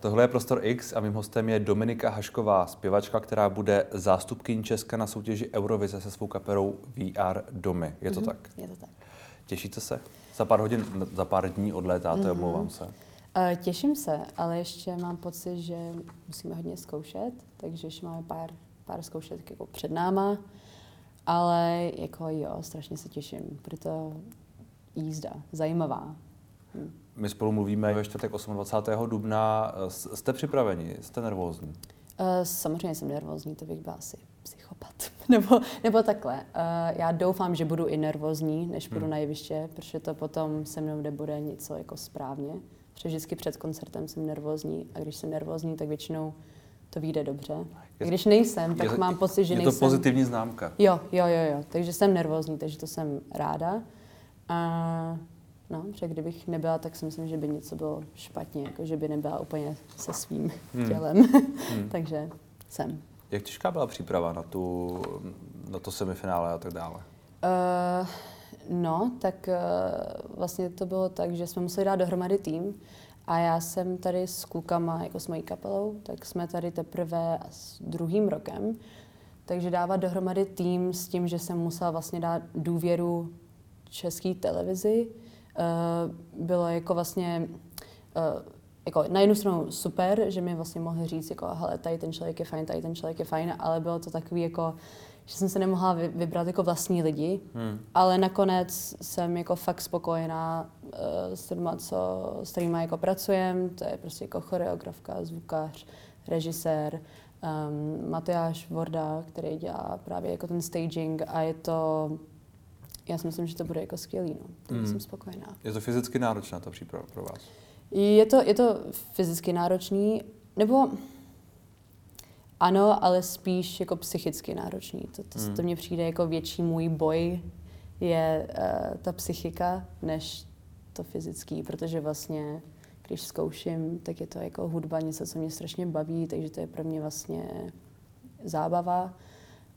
Tohle je Prostor X a mým hostem je Dominika Hašková, zpěvačka, která bude zástupkyní Česka na soutěži Eurovize se svou kaperou VR Domy. Je to mm-hmm. tak? Je to tak. Těšíte se? Za pár hodin, za pár dní odlétáte, mm-hmm. omlouvám se. Uh, těším se, ale ještě mám pocit, že musíme hodně zkoušet, takže ještě máme pár, pár zkoušet jako před náma, ale jako jo, strašně se těším, proto jízda, zajímavá. Hm. My spolu mluvíme ve čtvrtek 28. dubna. Jste připraveni? Jste nervózní? Uh, samozřejmě jsem nervózní, to bych byla asi psychopat. nebo, nebo takhle. Uh, já doufám, že budu i nervózní, než budu hmm. na jeviště, protože to potom se mnou nebude něco jako správně. Protože vždycky před koncertem jsem nervózní a když jsem nervózní, tak většinou to vyjde dobře. A když nejsem, tak je, mám pocit, že je nejsem. Je to pozitivní známka. Jo, jo, jo, jo. Takže jsem nervózní, takže to jsem ráda. A No, že kdybych nebyla, tak si myslím, že by něco bylo špatně, jako že by nebyla úplně se svým hmm. tělem. hmm. Takže jsem. Jak těžká byla příprava na, tu, na to semifinále a tak dále? Uh, no, tak uh, vlastně to bylo tak, že jsme museli dát dohromady tým a já jsem tady s klukama, jako s mojí kapelou, tak jsme tady teprve s druhým rokem. Takže dávat dohromady tým s tím, že jsem musela vlastně dát důvěru české televizi, bylo jako vlastně uh, jako na jednu stranu super, že mi vlastně mohli říct, jako, hele, tady ten člověk je fajn, tady ten člověk je fajn, ale bylo to takový jako, že jsem se nemohla vybrat jako vlastní lidi, hmm. ale nakonec jsem jako fakt spokojená uh, s těma, co, s kterýma jako pracujem, to je prostě jako choreografka, zvukař, režisér, um, Matyáš Vorda, který dělá právě jako ten staging a je to já si myslím, že to bude jako skvělý, no. Mm. jsem spokojená. Je to fyzicky náročná ta příprava pro vás? Je to, je to fyzicky náročný, nebo ano, ale spíš jako psychicky náročný. To, to, mm. to mně přijde jako větší můj boj je uh, ta psychika, než to fyzický, protože vlastně když zkouším, tak je to jako hudba něco, co mě strašně baví, takže to je pro mě vlastně zábava.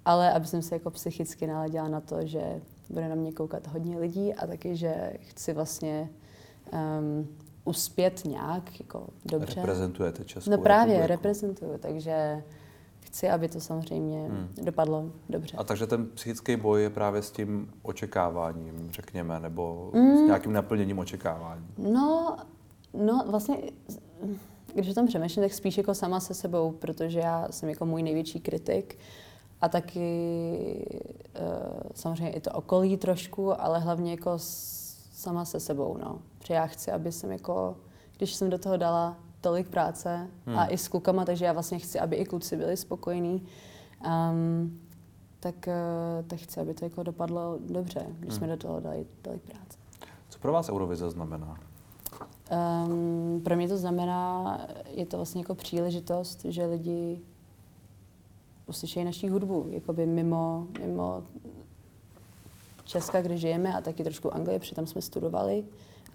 Ale aby jsem se jako psychicky naladila na to, že bude na mě koukat hodně lidí a taky, že chci vlastně um, uspět nějak jako dobře. Reprezentujete Českou No právě, republiku. reprezentuju, takže chci, aby to samozřejmě hmm. dopadlo dobře. A takže ten psychický boj je právě s tím očekáváním, řekněme, nebo mm. s nějakým naplněním očekávání? No, no vlastně, když o tom přemýšlím, tak spíš jako sama se sebou, protože já jsem jako můj největší kritik a taky uh, samozřejmě i to okolí trošku, ale hlavně jako sama se sebou, no. Protože já chci, aby jsem jako, když jsem do toho dala tolik práce hmm. a i s klukama, takže já vlastně chci, aby i kluci byli spokojení, um, tak, uh, tak chci, aby to jako dopadlo dobře, když hmm. jsme do toho dali tolik práce. Co pro vás Eurovize znamená? Um, pro mě to znamená, je to vlastně jako příležitost, že lidi uslyšejí naší hudbu, jakoby mimo, mimo Česka, kde žijeme a taky trošku Anglie, protože tam jsme studovali,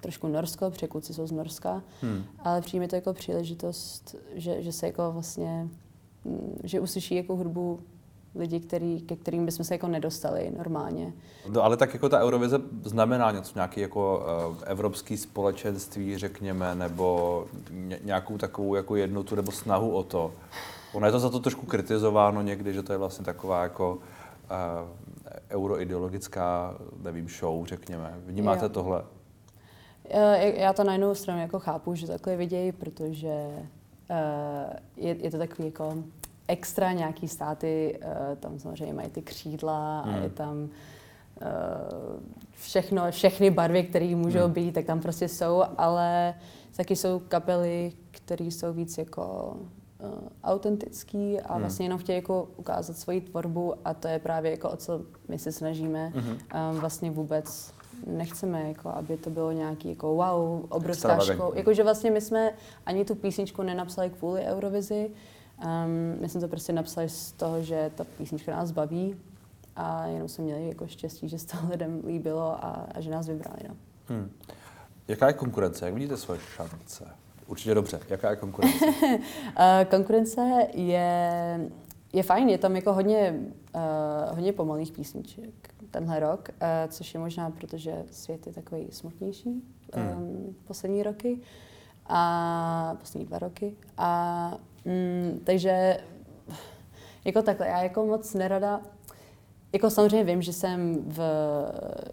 trošku Norsko, protože kluci jsou z Norska, hmm. ale přijme to jako příležitost, že, že se jako vlastně, mm, že uslyší jako hudbu lidi, který, ke kterým bychom se jako nedostali normálně. No, ale tak jako ta Eurovize znamená něco, nějaký jako uh, evropský společenství, řekněme, nebo nějakou takovou jako jednotu nebo snahu o to. Ono je to za to trošku kritizováno někdy, že to je vlastně taková jako uh, euroideologická, nevím, show, řekněme. Vnímáte jo. tohle? Já to na jednu stranu jako chápu, že takhle vidějí, protože uh, je, je to takový jako extra nějaký státy, uh, tam samozřejmě mají ty křídla hmm. a je tam uh, všechno, všechny barvy, které můžou hmm. být, tak tam prostě jsou, ale taky jsou kapely, které jsou víc jako autentický a hmm. vlastně jenom chtějí jako ukázat svoji tvorbu a to je právě jako o co my se snažíme. Hmm. Um, vlastně vůbec nechceme, jako, aby to bylo nějaký jako wow, obrovská škola. Jakože vlastně my jsme ani tu písničku nenapsali kvůli Eurovizi, um, my jsme to prostě napsali z toho, že ta písnička nás baví a jenom jsme měli jako štěstí, že se to lidem líbilo a, a že nás vybrali. No. Hmm. Jaká je konkurence? Jak vidíte svoje šance? Určitě dobře. Jaká je konkurence? Eh, konkurence je, je fajn, je tam jako hodně, uh, hodně pomalých písniček tenhle rok, uh, což je možná, protože svět je takový smutnější um, hmm. poslední roky. A poslední dva roky. A mm, takže jako takhle, já jako moc nerada, jako samozřejmě vím, že jsem v,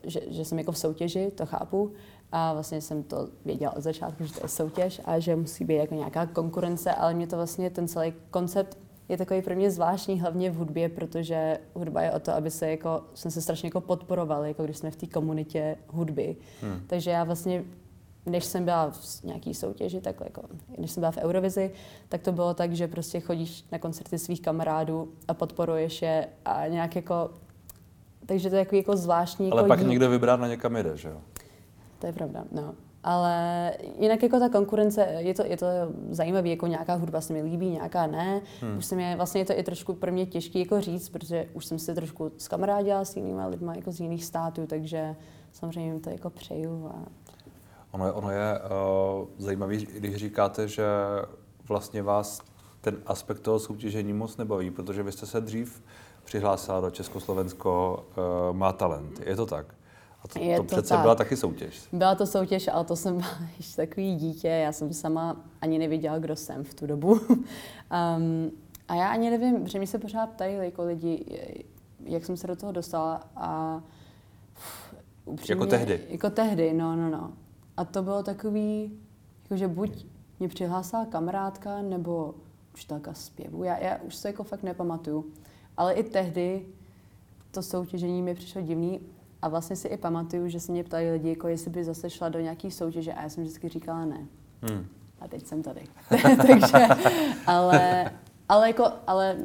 že, že jsem jako v soutěži, to chápu, a vlastně jsem to věděla od začátku, že to je soutěž a že musí být jako nějaká konkurence, ale mě to vlastně ten celý koncept je takový pro mě zvláštní, hlavně v hudbě, protože hudba je o to, aby se jako, jsme se strašně jako podporovali, jako když jsme v té komunitě hudby. Hmm. Takže já vlastně, než jsem byla v nějaký soutěži, tak jako, než jsem byla v Eurovizi, tak to bylo tak, že prostě chodíš na koncerty svých kamarádů a podporuješ je a nějak jako takže to je jako, jako zvláštní. Ale jako pak někdo vybrát na někam jde, že jo? To je pravda, no. Ale jinak jako ta konkurence, je to, je to zajímavé, jako nějaká hudba se mi líbí, nějaká ne. Hmm. Už se mi, vlastně je to i trošku pro mě těžké jako říct, protože už jsem se trošku zkamarádila s jinými lidmi jako z jiných států, takže samozřejmě jim to jako přeju. A... Ono je, ono je uh, zajímavé, když říkáte, že vlastně vás ten aspekt toho soutěžení moc nebaví, protože vy jste se dřív přihlásila do Československo uh, má talent. Je to tak? A to, je to, to přece tak. byla taky soutěž. Byla to soutěž, ale to jsem byla ještě takový dítě. Já jsem sama ani nevěděla, kdo jsem v tu dobu. um, a já ani nevím, že mi se pořád ptají jako lidi, jak jsem se do toho dostala a upřímně, Jako tehdy? Jako tehdy, no, no, no. A to bylo takový, jakože buď mě přihlásila kamarádka, nebo učitelka zpěvu. Já, já už se jako fakt nepamatuju. Ale i tehdy to soutěžení mi přišlo divný a vlastně si i pamatuju, že se mě ptali lidi, jako jestli by zase šla do nějaký soutěže a já jsem vždycky říkala ne. Hmm. A teď jsem tady. Takže, ale, ale, jako, ale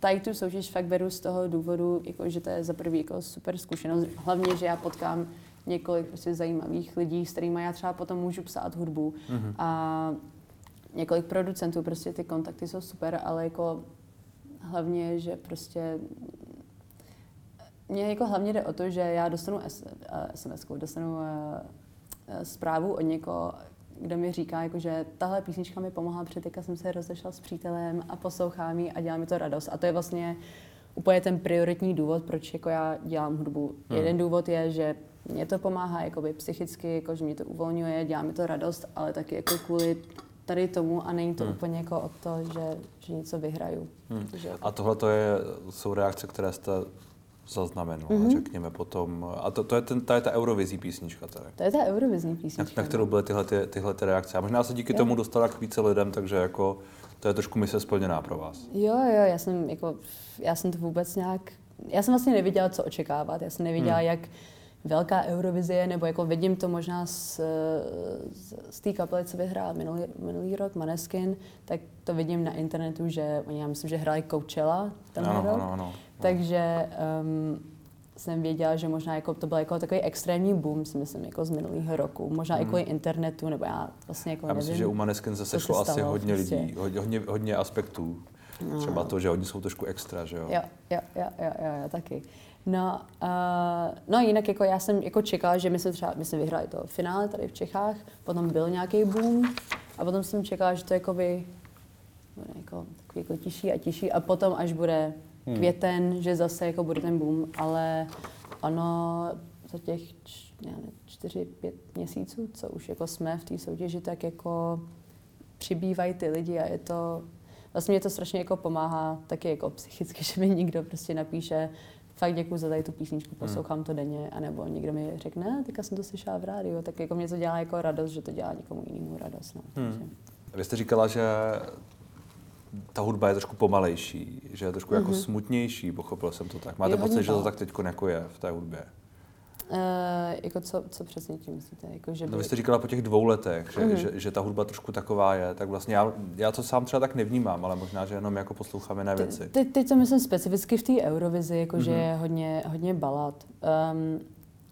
tady tu soutěž fakt beru z toho důvodu, jako, že to je za prvý jako super zkušenost. Hlavně, že já potkám několik prostě zajímavých lidí, s kterými já třeba potom můžu psát hudbu. Mm-hmm. A několik producentů, prostě ty kontakty jsou super, ale jako hlavně, že prostě mně jako hlavně jde o to, že já dostanu SMS, dostanu uh, zprávu od někoho, kdo mi říká, jako, že tahle písnička mi pomohla, protože teďka jsem se rozešla s přítelem a poslouchám ji a dělá mi to radost. A to je vlastně úplně ten prioritní důvod, proč jako já dělám hudbu. Hmm. Jeden důvod je, že mě to pomáhá jakoby psychicky, jako, že mě to uvolňuje, dělá mi to radost, ale taky jako kvůli tady tomu a není to hmm. úplně jako o to, že, že něco vyhraju. Hmm. Protože... A tohle to je, jsou reakce, které jste zaznamenal, mm-hmm. řekněme potom. A to, to je, ten, ta, je ta eurovizní písnička tady. To je ta eurovizní písnička. Na, na kterou byly tyhle, ty, tyhle ty reakce. A možná se díky jo. tomu dostala k více lidem, takže jako to je trošku mise splněná pro vás. Jo, jo, já jsem, jako, já jsem to vůbec nějak, já jsem vlastně nevěděla, co očekávat. Já jsem nevěděla, hmm. jak velká Eurovizie, nebo jako vidím to možná z, z, z té kapely, co vyhrál minulý, minulý rok, Maneskin, tak to vidím na internetu, že oni, já myslím, že hráli Coachella ten ano, rok. Ano, ano. Takže um, jsem věděla, že možná jako to byl jako takový extrémní boom, si myslím, jako z minulého roku. Možná hmm. i kvůli internetu, nebo já vlastně jako Já myslím, nevím, že u Maneskin se sešlo se asi hodně prostě. lidí, hodně, hodně aspektů. No. Třeba to, že oni jsou trošku extra, že jo? Jo, jo, jo, jo, jo, jo taky. No, uh, no jinak jako já jsem jako čekala, že my jsme třeba, my jsme vyhráli to finále tady v Čechách, potom byl nějaký boom a potom jsem čekala, že to jakoby bude jako takový jako tiší a tiší a potom až bude hmm. květen, že zase jako bude ten boom, ale ono za těch čtyři, pět měsíců, co už jako jsme v té soutěži, tak jako přibývají ty lidi a je to, vlastně mě to strašně jako pomáhá taky jako psychicky, že mi někdo prostě napíše, fakt děkuji za tady tu písničku, hmm. poslouchám to denně, anebo někdo mi řekne, teďka jsem to slyšela v rádiu, tak jako mě to dělá jako radost, že to dělá někomu jinému radost. No. Hmm. Vy jste říkala, že ta hudba je trošku pomalejší, že je trošku mm-hmm. jako mhm. smutnější, pochopil jsem to tak. Máte pocit, že to tak teď jako je v té hudbě? Uh, jako co, co přesně tím myslíte? Jako, že by... No vy jste říkala po těch dvou letech, že, mm-hmm. že, že ta hudba trošku taková je, tak vlastně já, já to sám třeba tak nevnímám, ale možná, že jenom jako poslouchám jiné věci. Te, teď to myslím specificky v té Eurovizi, jako mm-hmm. že je hodně, hodně balad. Um,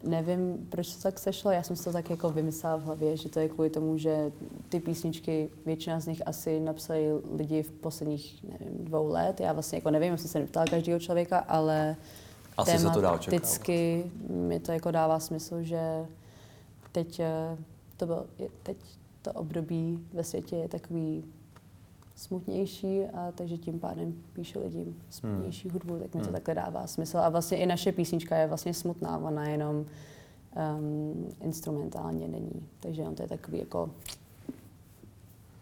Nevím, proč to tak sešlo, já jsem si to tak jako vymyslela v hlavě, že to je kvůli tomu, že ty písničky, většina z nich asi napsali lidi v posledních, nevím, dvou let. Já vlastně jako nevím, jestli se neptala každého člověka, ale asi se to očekávat. mi to jako dává smysl, že teď eh, to, bylo, teď to období ve světě je takový smutnější a takže tím pádem píšu lidi smutnější hmm. hudbu, tak mi to hmm. takhle dává smysl. A vlastně i naše písnička je vlastně smutná, ona jenom um, instrumentálně není. Takže on to je takový jako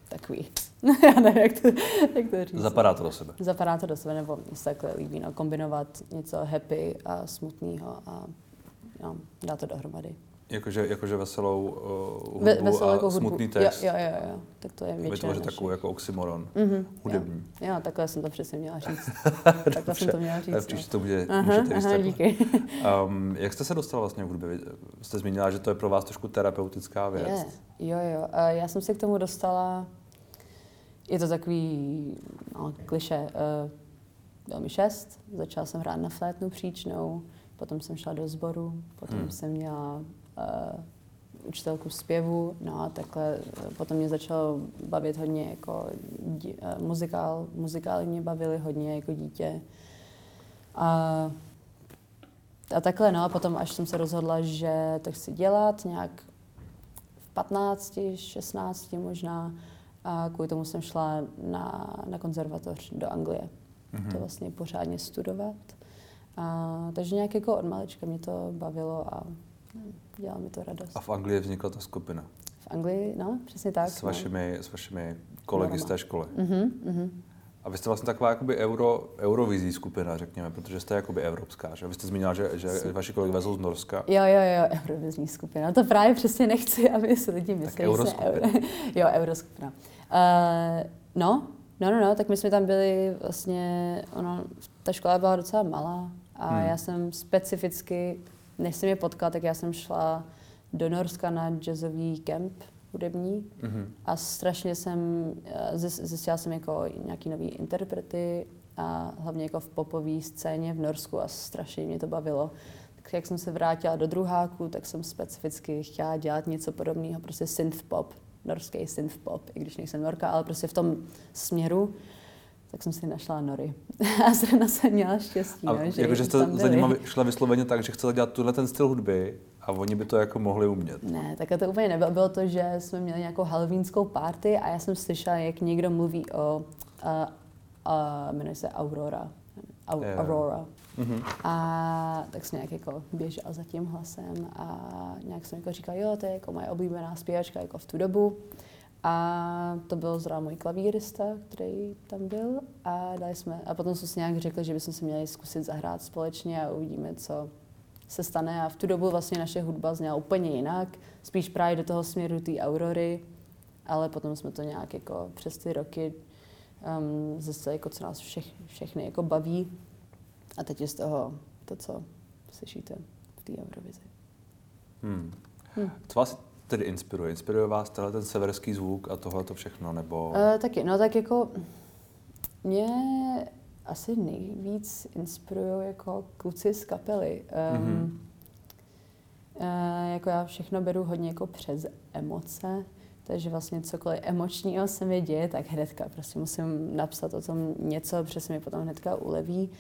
takový, já nevím, jak to, jak to říct. Zapadá to do sebe. Zapadá to do sebe, nebo mě se takhle líbí, no, kombinovat něco happy a smutného a no, dá to dohromady. Jakože, jakože veselou uh, hudbu Ve, veselou a jako hudbu. smutný text. Jo, jo, jo, jo. Tak to je většinou Vytvořit takovou jako oxymoron Mhm, hudební. Jo. jo, takhle jsem to přesně měla říct. takhle jsem to měla říct. Příště to bude, Aha, můžete aha, díky. Um, jak jste se dostala vlastně k hudbě? Jste zmínila, že to je pro vás trošku terapeutická věc. Je, jo, jo. A já jsem se k tomu dostala, je to takový no, kliše, uh, bylo mi šest, začala jsem hrát na flétnu příčnou, potom jsem šla do sboru, potom Hmm. jsem měla uh, učitelku zpěvu, no a takhle eh, potom mě začalo bavit hodně jako dí, uh, muzikál, muzikály mě bavily hodně jako dítě. A, a takhle, no a potom až jsem se rozhodla, že to chci dělat nějak v 15, 16 možná, a kvůli tomu jsem šla na, na konzervatoř do Anglie. Mhm. To vlastně pořádně studovat. A, takže nějak jako od malička mě to bavilo a hm, dělá mi to radost. A v Anglii vznikla ta skupina V Anglii, no, přesně tak. s, vašimi, s vašimi kolegy z té školy. No. Mhm, mhm. A vy jste vlastně taková jakoby euro, eurovizí skupina, řekněme, protože jste jakoby evropská, že? Vy jste zmínila, že, že vaši kolegové jsou z Norska. Jo, jo, jo, eurovizní skupina. To právě přesně nechci, aby si lidi mysleli, že jsem euroskupina. jo, euroskupina. Uh, no, no, no, no, tak my jsme tam byli vlastně, ono, ta škola byla docela malá a Hmm. já jsem specificky, než jsem je potkala, tak já jsem šla do Norska na jazzový kemp hudební Mhm. a strašně jsem, eh, zjis- zjistila jsem jako nějaký nový interprety a hlavně jako v popové scéně v Norsku a strašně mě to bavilo. Tak jak jsem se vrátila do druháku, tak jsem specificky chtěla dělat něco podobného, prostě synth pop, norský synth pop, i když nejsem norka, ale prostě v tom směru. Tak jsem si našla Nory. A zrovna jsem měla štěstí, A no, že jakože jste tam za nima šla vysloveně tak, že chcete dělat tuhle ten styl hudby a oni by to jako mohli umět. Ne, takhle to úplně nebylo. Bylo to, že jsme měli nějakou halloweenskou party a já jsem slyšela, jak někdo mluví o, uh, uh, jmenuje se Aurora. Au, Jo. Aurora. Mhm. A tak jsem nějak jako běžela za tím hlasem a nějak jsem jako říkala, jo, to je jako moje oblíbená zpěvačka jako v tu dobu. A to byl zrovna můj klavírista, který tam byl a dali jsme, a potom jsme si nějak řekli, že bychom se měli zkusit zahrát společně a uvidíme, co se stane. A v tu dobu vlastně naše hudba zněla úplně jinak, spíš právě do toho směru té aurory, ale potom jsme to nějak jako přes ty roky um, zase jako co nás všech, všechny jako baví. A teď je z toho to, co slyšíte v té Eurovizi. Hmm. Hm. Co vás tedy inspiruje? Inspiruje vás tenhle ten severský zvuk a tohle to všechno, nebo... Uh, taky, no tak jako mě asi nejvíc inspirují jako kluci z kapely. Um, Mhm. mm-hmm. uh, jako já všechno beru hodně jako přes emoce, takže vlastně cokoliv emočního se mi děje, tak hnedka prostě musím napsat o tom něco, protože se mi potom hnedka uleví.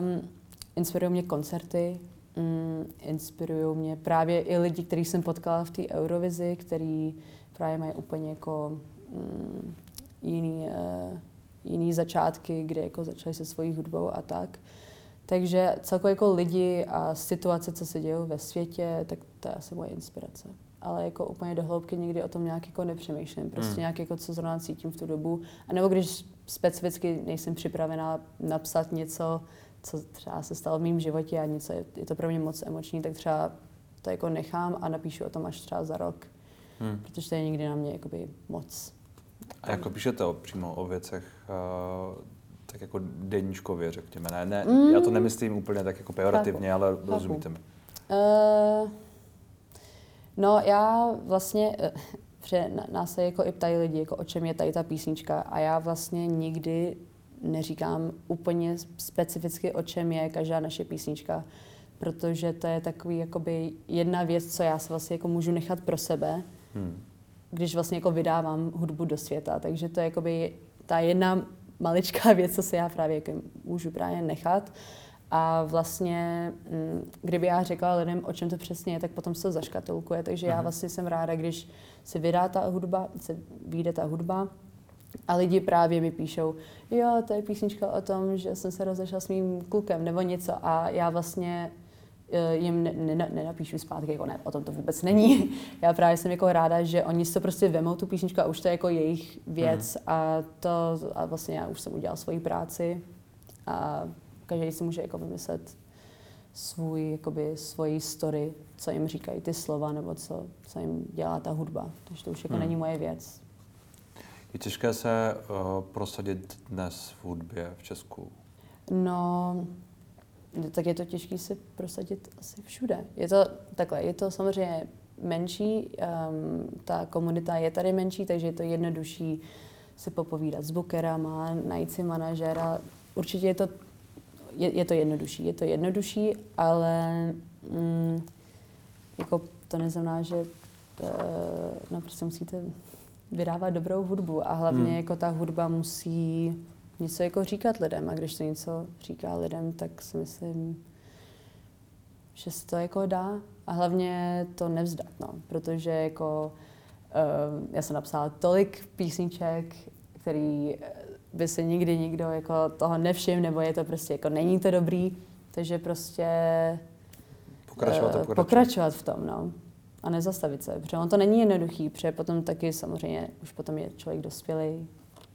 Um, inspirují mě koncerty, mm, inspirují mě právě i lidi, který jsem potkala v té Eurovizi, který právě mají úplně jako mm, jiný, uh, jiný začátky, kde jako začali se svojí hudbou a tak. Takže celkově jako lidi a situace, co se dějí ve světě, tak to je asi moje inspirace. Ale jako úplně do hloubky nikdy o tom nějak jako nepřemýšlím. Prostě Hmm. nějak jako co zrovna cítím v tu dobu. A nebo když specificky nejsem připravená napsat něco, co třeba se stalo v mém životě a něco je, je to pro mě moc emoční, tak třeba to jako nechám a napíšu o tom až třeba za rok. Hmm. Protože to je někdy na mě jakoby moc. A jako píšete o, přímo o věcech uh, tak jako deníčkově, řekněme. Ne, ne, Mm. já to nemyslím úplně tak jako pejorativně, ale chápu. rozumíte mi. Uh, no já vlastně, eh, protože nás se jako i ptají lidi, jako o čem je tady ta písnička a já vlastně nikdy neříkám úplně specificky, o čem je každá naše písnička, protože to je takový jakoby jedna věc, co já se vlastně jako můžu nechat pro sebe, Hmm. když vlastně jako vydávám hudbu do světa. Takže to je jakoby ta jedna maličká věc, co si já právě jako můžu právě nechat. A vlastně, mm, kdyby já řekla lidem, o čem to přesně je, tak potom se to zaškatulkuje. Takže já vlastně jsem ráda, když se vydá ta hudba, se vyjde ta hudba a lidi právě mi píšou, jo, to je písnička o tom, že jsem se rozešla s mým klukem nebo něco a já vlastně eh, jim ne, ne, nenapíšu zpátky, jako ne, o tom to vůbec není. Já právě jsem jako ráda, že oni si to prostě vemou tu písničku a už to je jako jejich věc mm. a to a vlastně já už jsem udělal svoji práci a každý si může jako vymyslet svůj, jakoby, svoji story, co jim říkají ty slova, nebo co, co jim dělá ta hudba. Takže to už jako hmm. není moje věc. Je těžké se uh, prosadit dnes v hudbě v Česku? No, tak je to těžké se prosadit asi všude. Je to takhle, je to samozřejmě menší, um, ta komunita je tady menší, takže je to jednodušší si popovídat s bookerama, najít si manažera. Určitě je to je, je to jednodušší. Je to jednodušší, ale mm, jako to neznamená, že eh, no prostě musíte vydávat dobrou hudbu a hlavně hmm. jako ta hudba musí něco jako říkat lidem a když to něco říká lidem, tak si myslím, že se to jako dá a hlavně to nevzdat, no, protože jako uh, já jsem napsala tolik písniček, který by si nikdy nikdo jako toho nevšiml, nebo je to prostě jako není to dobrý, takže prostě pokračovat, uh, pokračovat. pokračovat v tom, no. A nezastavit se, protože on to není jednoduchý, protože potom taky samozřejmě, už potom je člověk dospělý,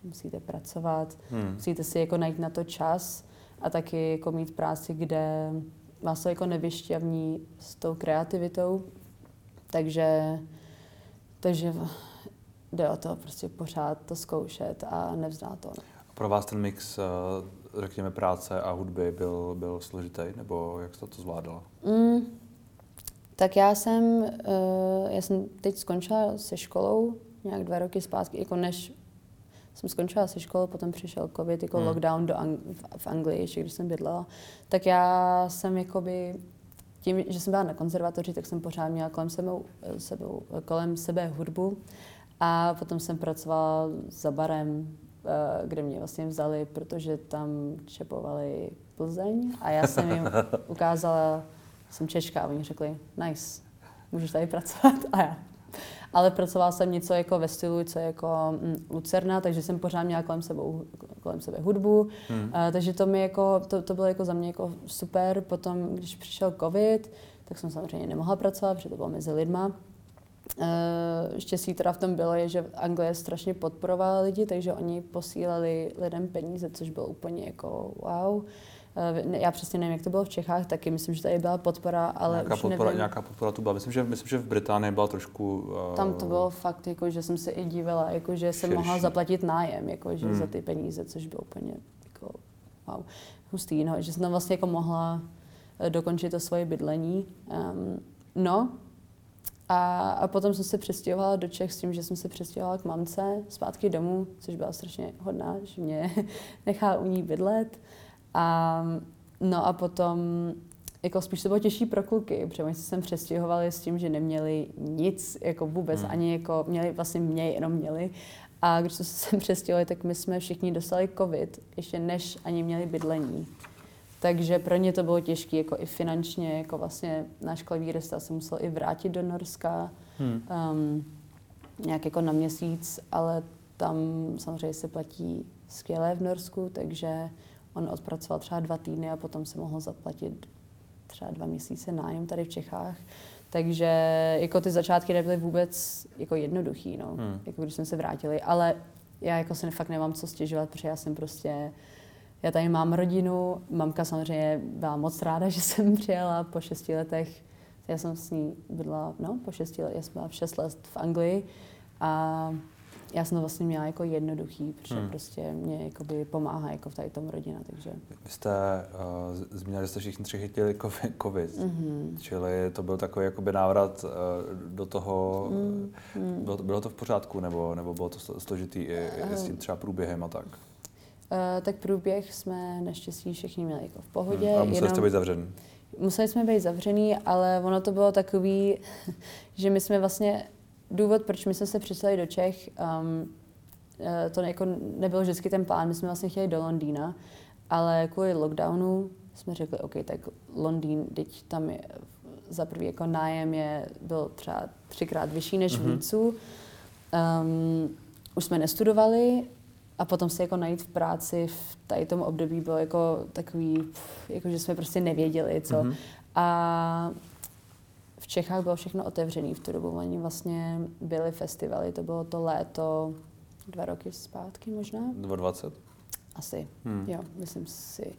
musíte pracovat, hmm. musíte si jako najít na to čas a taky jako mít práci, kde vás to jako nevyšťavní s tou kreativitou, takže, takže jde o to prostě pořád to zkoušet a nevzdát to. No. Pro vás ten mix, eh, řekněme, práce a hudby byl, byl složitý, nebo jak jste to zvládala? Mm, tak já jsem, uh, já jsem teď skončila se školou nějak dva roky zpátky, jako než jsem skončila se školou, potom přišel covid, jako hmm. lockdown do Ang- v Anglii, ještě když jsem bydlela, tak já jsem jakoby tím, že jsem byla na konzervatoři, tak jsem pořád měla kolem sebe, sebou, kolem sebe hudbu a potom jsem pracovala za barem, eh, kde mě vlastně vzali, protože tam čepovali Plzeň a já jsem jim ukázala, jsem Češka a oni řekli, nice, můžeš tady pracovat a já. Ale pracovala jsem něco jako ve stylu, co je jako mm, Lucerna, takže jsem pořád měla kolem sebe, kolem sebe hudbu, hmm. uh, takže to mi jako, to, to bylo jako za mě jako super. Potom, když přišel covid, tak jsem samozřejmě nemohla pracovat, protože to bylo mezi lidma. Uh, štěstí teda v tom bylo, je, že Anglie strašně podporovala lidi, takže oni posílali lidem peníze, což bylo úplně jako wow. Uh, já přesně nevím, jak to bylo v Čechách, taky myslím, že tady byla podpora, ale nějaká už podpora, nevím. Nějaká podpora tu byla. Myslím, že, myslím, že v Británii byla trošku... Uh, Tam to bylo fakt, jako, že jsem se i dívala, jako, že jsem mohla zaplatit nájem jako, že hmm. za ty peníze, což bylo úplně jako, wow, hustý. No, že jsem tam vlastně jako mohla dokončit to svoje bydlení. Um, no, a, a potom jsem se přestěhovala do Čech s tím, že jsem se přestěhovala k mamce zpátky domů, což byla strašně hodná, že mě nechá u ní bydlet. A, no a potom jako spíš to bylo těžší pro kluky, protože oni se sem přestěhovali s tím, že neměli nic, jako vůbec, hmm. ani jako měli, vlastně mě jenom měli. A když jsme se sem přestěhovali, tak my jsme všichni dostali covid, ještě než ani měli bydlení. Takže pro ně to bylo těžké, jako i finančně, jako vlastně náš klavírista se musel i vrátit do Norska hmm. um, nějak jako na měsíc, ale tam samozřejmě se platí skvěle v Norsku, takže on odpracoval třeba dva týdny a potom se mohl zaplatit třeba dva měsíce nájem tady v Čechách. Takže jako ty začátky nebyly vůbec jako jednoduchý, no, hmm. jako když jsme se vrátili, ale já jako se fakt nemám co stěžovat, protože já jsem prostě já tady mám rodinu, mamka samozřejmě byla moc ráda, že jsem přijela po šesti letech. Já jsem s ní bydla, no, po šesti letech, já jsem byla v šest let v Anglii a já jsem to vlastně měla jako jednoduchý, protože hmm. prostě mě jakoby pomáhá jako v tady tom rodina, takže. Vy jste uh, zmínili, že jste všichni tři chytili covid, mm-hmm. čili to byl takový jakoby návrat uh, do toho, mm-hmm. bylo, to, bylo to v pořádku, nebo, nebo bylo to složitý i, i s tím třeba průběhem a tak? Uh, tak průběh jsme naštěstí všichni měli jako v pohodě. Hmm, a museli jste být zavřený? Museli jsme být zavřený, ale ono to bylo takový, že my jsme vlastně, důvod, proč my jsme se přistali do Čech, um, to jako nebyl vždycky ten plán, my jsme vlastně chtěli do Londýna, ale kvůli lockdownu jsme řekli, OK, tak Londýn, teď tam je za prvý jako nájem je, byl třeba třikrát vyšší než mm-hmm. v Lícu. Um, už jsme nestudovali, a potom se jako najít v práci v tady tom období bylo jako takový, jako že jsme prostě nevěděli, co. Mm-hmm. A v Čechách bylo všechno otevřené v tu dobu. Oni vlastně byli festivaly, to bylo to léto dva roky zpátky možná. 2020? Asi, hmm. jo, myslím si.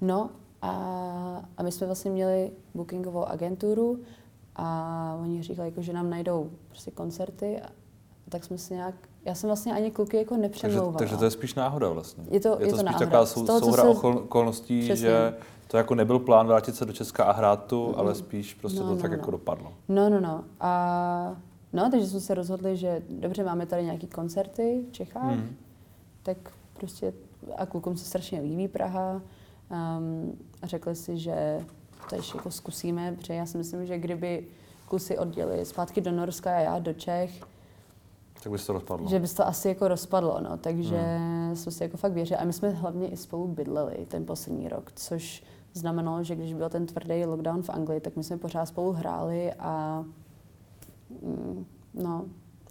No a, a my jsme vlastně měli bookingovou agenturu a oni říkali, jako, že nám najdou prostě koncerty a tak jsme si nějak, já jsem vlastně ani kluky jako nepřemlouvala. Takže, takže to je spíš náhoda vlastně. Je to, je to, je to spíš náhoda. taková sou, toho, souhra se- okolností, Přesně. že to jako nebyl plán vrátit se do Česka a hrát tu, Mm-mm. ale spíš prostě No, to no, tak no. jako dopadlo. No, no, no. A no, takže jsme se rozhodli, že dobře, máme tady nějaký koncerty v Čechách, Hmm. tak prostě a klukům se strašně líbí Praha um, a řekli si, že to ještě jako zkusíme, protože já si myslím, že kdyby kluci oddělili zpátky do Norska a já do Čech, Tak by se to rozpadlo. že by se to asi jako rozpadlo, no. Takže hmm. jsme si jako fakt věřili. A my jsme hlavně i spolu bydleli ten poslední rok, což znamenalo, že když byl ten tvrdý lockdown v Anglii, tak my jsme pořád spolu hráli a mm, no,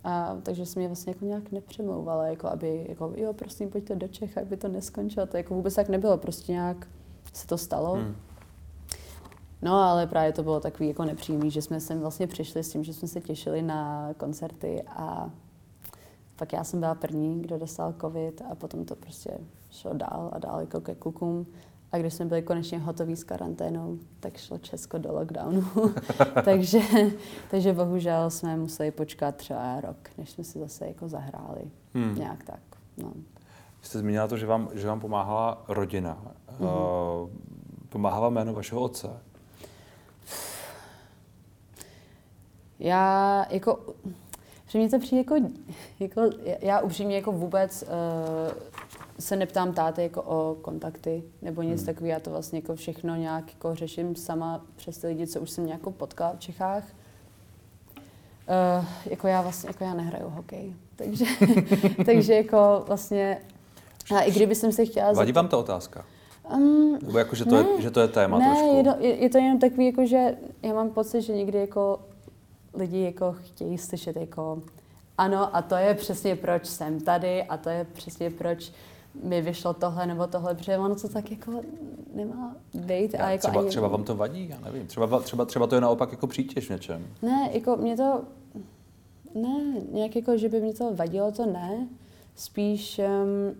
a takže jsem mě vlastně jako nějak nepřemlouvala, jako aby, jako jo, prosím, pojďte do Čech, aby to neskončilo. To jako vůbec tak nebylo, prostě nějak se to stalo. Hmm. No, ale právě to bylo takový jako nepříjemný, že jsme sem vlastně přišli s tím, že jsme se těšili na koncerty a pak já jsem byla první, kdo dostal covid a potom to prostě šlo dál a dál jako ke klukům. A když jsme byli konečně hotoví s karanténou, tak šlo Česko do lockdownu. takže, takže bohužel jsme museli počkat třeba rok, než jsme si zase jako zahráli. Hmm. Nějak tak. No. Jste zmínila to, že vám, že vám pomáhala rodina. Mhm. Mm-hmm. Pomáhala jméno vašeho otce. Já jako, že mě to přijde jako, jako já upřímně jako vůbec uh, se neptám táty jako o kontakty nebo nic hmm. takového, já to vlastně jako všechno nějak jako řeším sama přes ty lidi, co už jsem nějakou potkala v Čechách. Uh, jako já vlastně, jako já nehraju hokej, takže, takže jako vlastně, a i kdyby jsem se chtěla... Vadí vám ta otázka? Um, Nebo jako, že to, ne, je, že to je téma ne, trošku? je to, je, je to jenom takový, jako, že já mám pocit, že někdy jako lidi jako chtějí slyšet jako ano a to je přesně proč jsem tady a to je přesně proč mi vyšlo tohle nebo tohle, protože ono to tak jako nemá být. A jako třeba, ani, třeba vám to vadí, já nevím. Třeba, třeba, třeba to je naopak jako přítěž v něčem. Ne, jako mě to, ne, nějak jako, že by mě to vadilo, to ne. Spíš, um,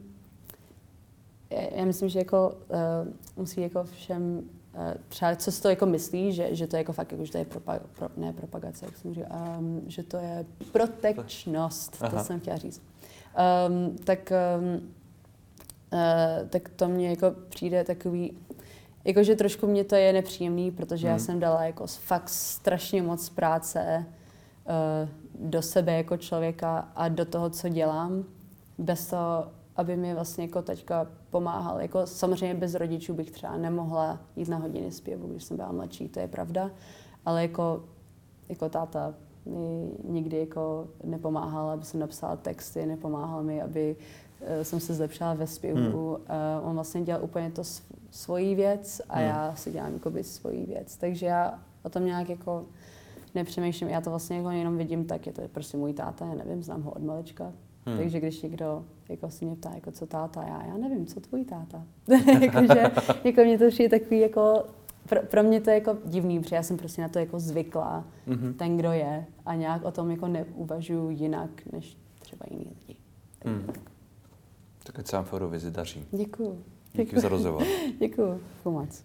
já, myslím, že jako uh, musí jako všem, uh, třeba co si to jako myslí, že, že to je jako fakt, jako, že to je propa, pro, ne propagace, jak jsem říkal, um, že to je protekčnost, to Aha. jsem chtěla říct. Um, tak, um, uh, tak to mně jako přijde takový, Jakože trošku mě to je nepříjemný, protože já Hmm. jsem dala jako fakt strašně moc práce uh, do sebe jako člověka a do toho, co dělám, bez toho, aby mi vlastně jako teďka pomáhal. Jako samozřejmě bez rodičů bych třeba nemohla jít na hodiny zpěvu, když jsem byla mladší, to je pravda, ale jako, jako táta mi nikdy jako nepomáhal, aby jsem napsala texty, nepomáhal mi, aby eh, jsem se zlepšila ve zpěvu. Hmm. Uh, on vlastně dělal úplně to sv- svoji věc a Hmm. já si dělám jakoby svoji věc. Takže já o tom nějak jako nepřemýšlím. Já to vlastně jako jenom vidím tak, je to prostě můj táta, já nevím, znám ho od malička. Hmm. Takže když někdo jako si mě ptá, jako co táta, já, já nevím, co tvůj táta. Jakože, jako mě to přijde takový jako, pro, pro mě to je jako divný, protože já jsem prostě na to jako zvyklá, Mhm. ten, kdo je a nějak o tom jako neuvažuji jinak, než třeba jiný lidi. Hmm. Tak ať se vám v Eurovizi daří. Děkuju. Díky za rozhovor. Děkuju. Děkuju moc.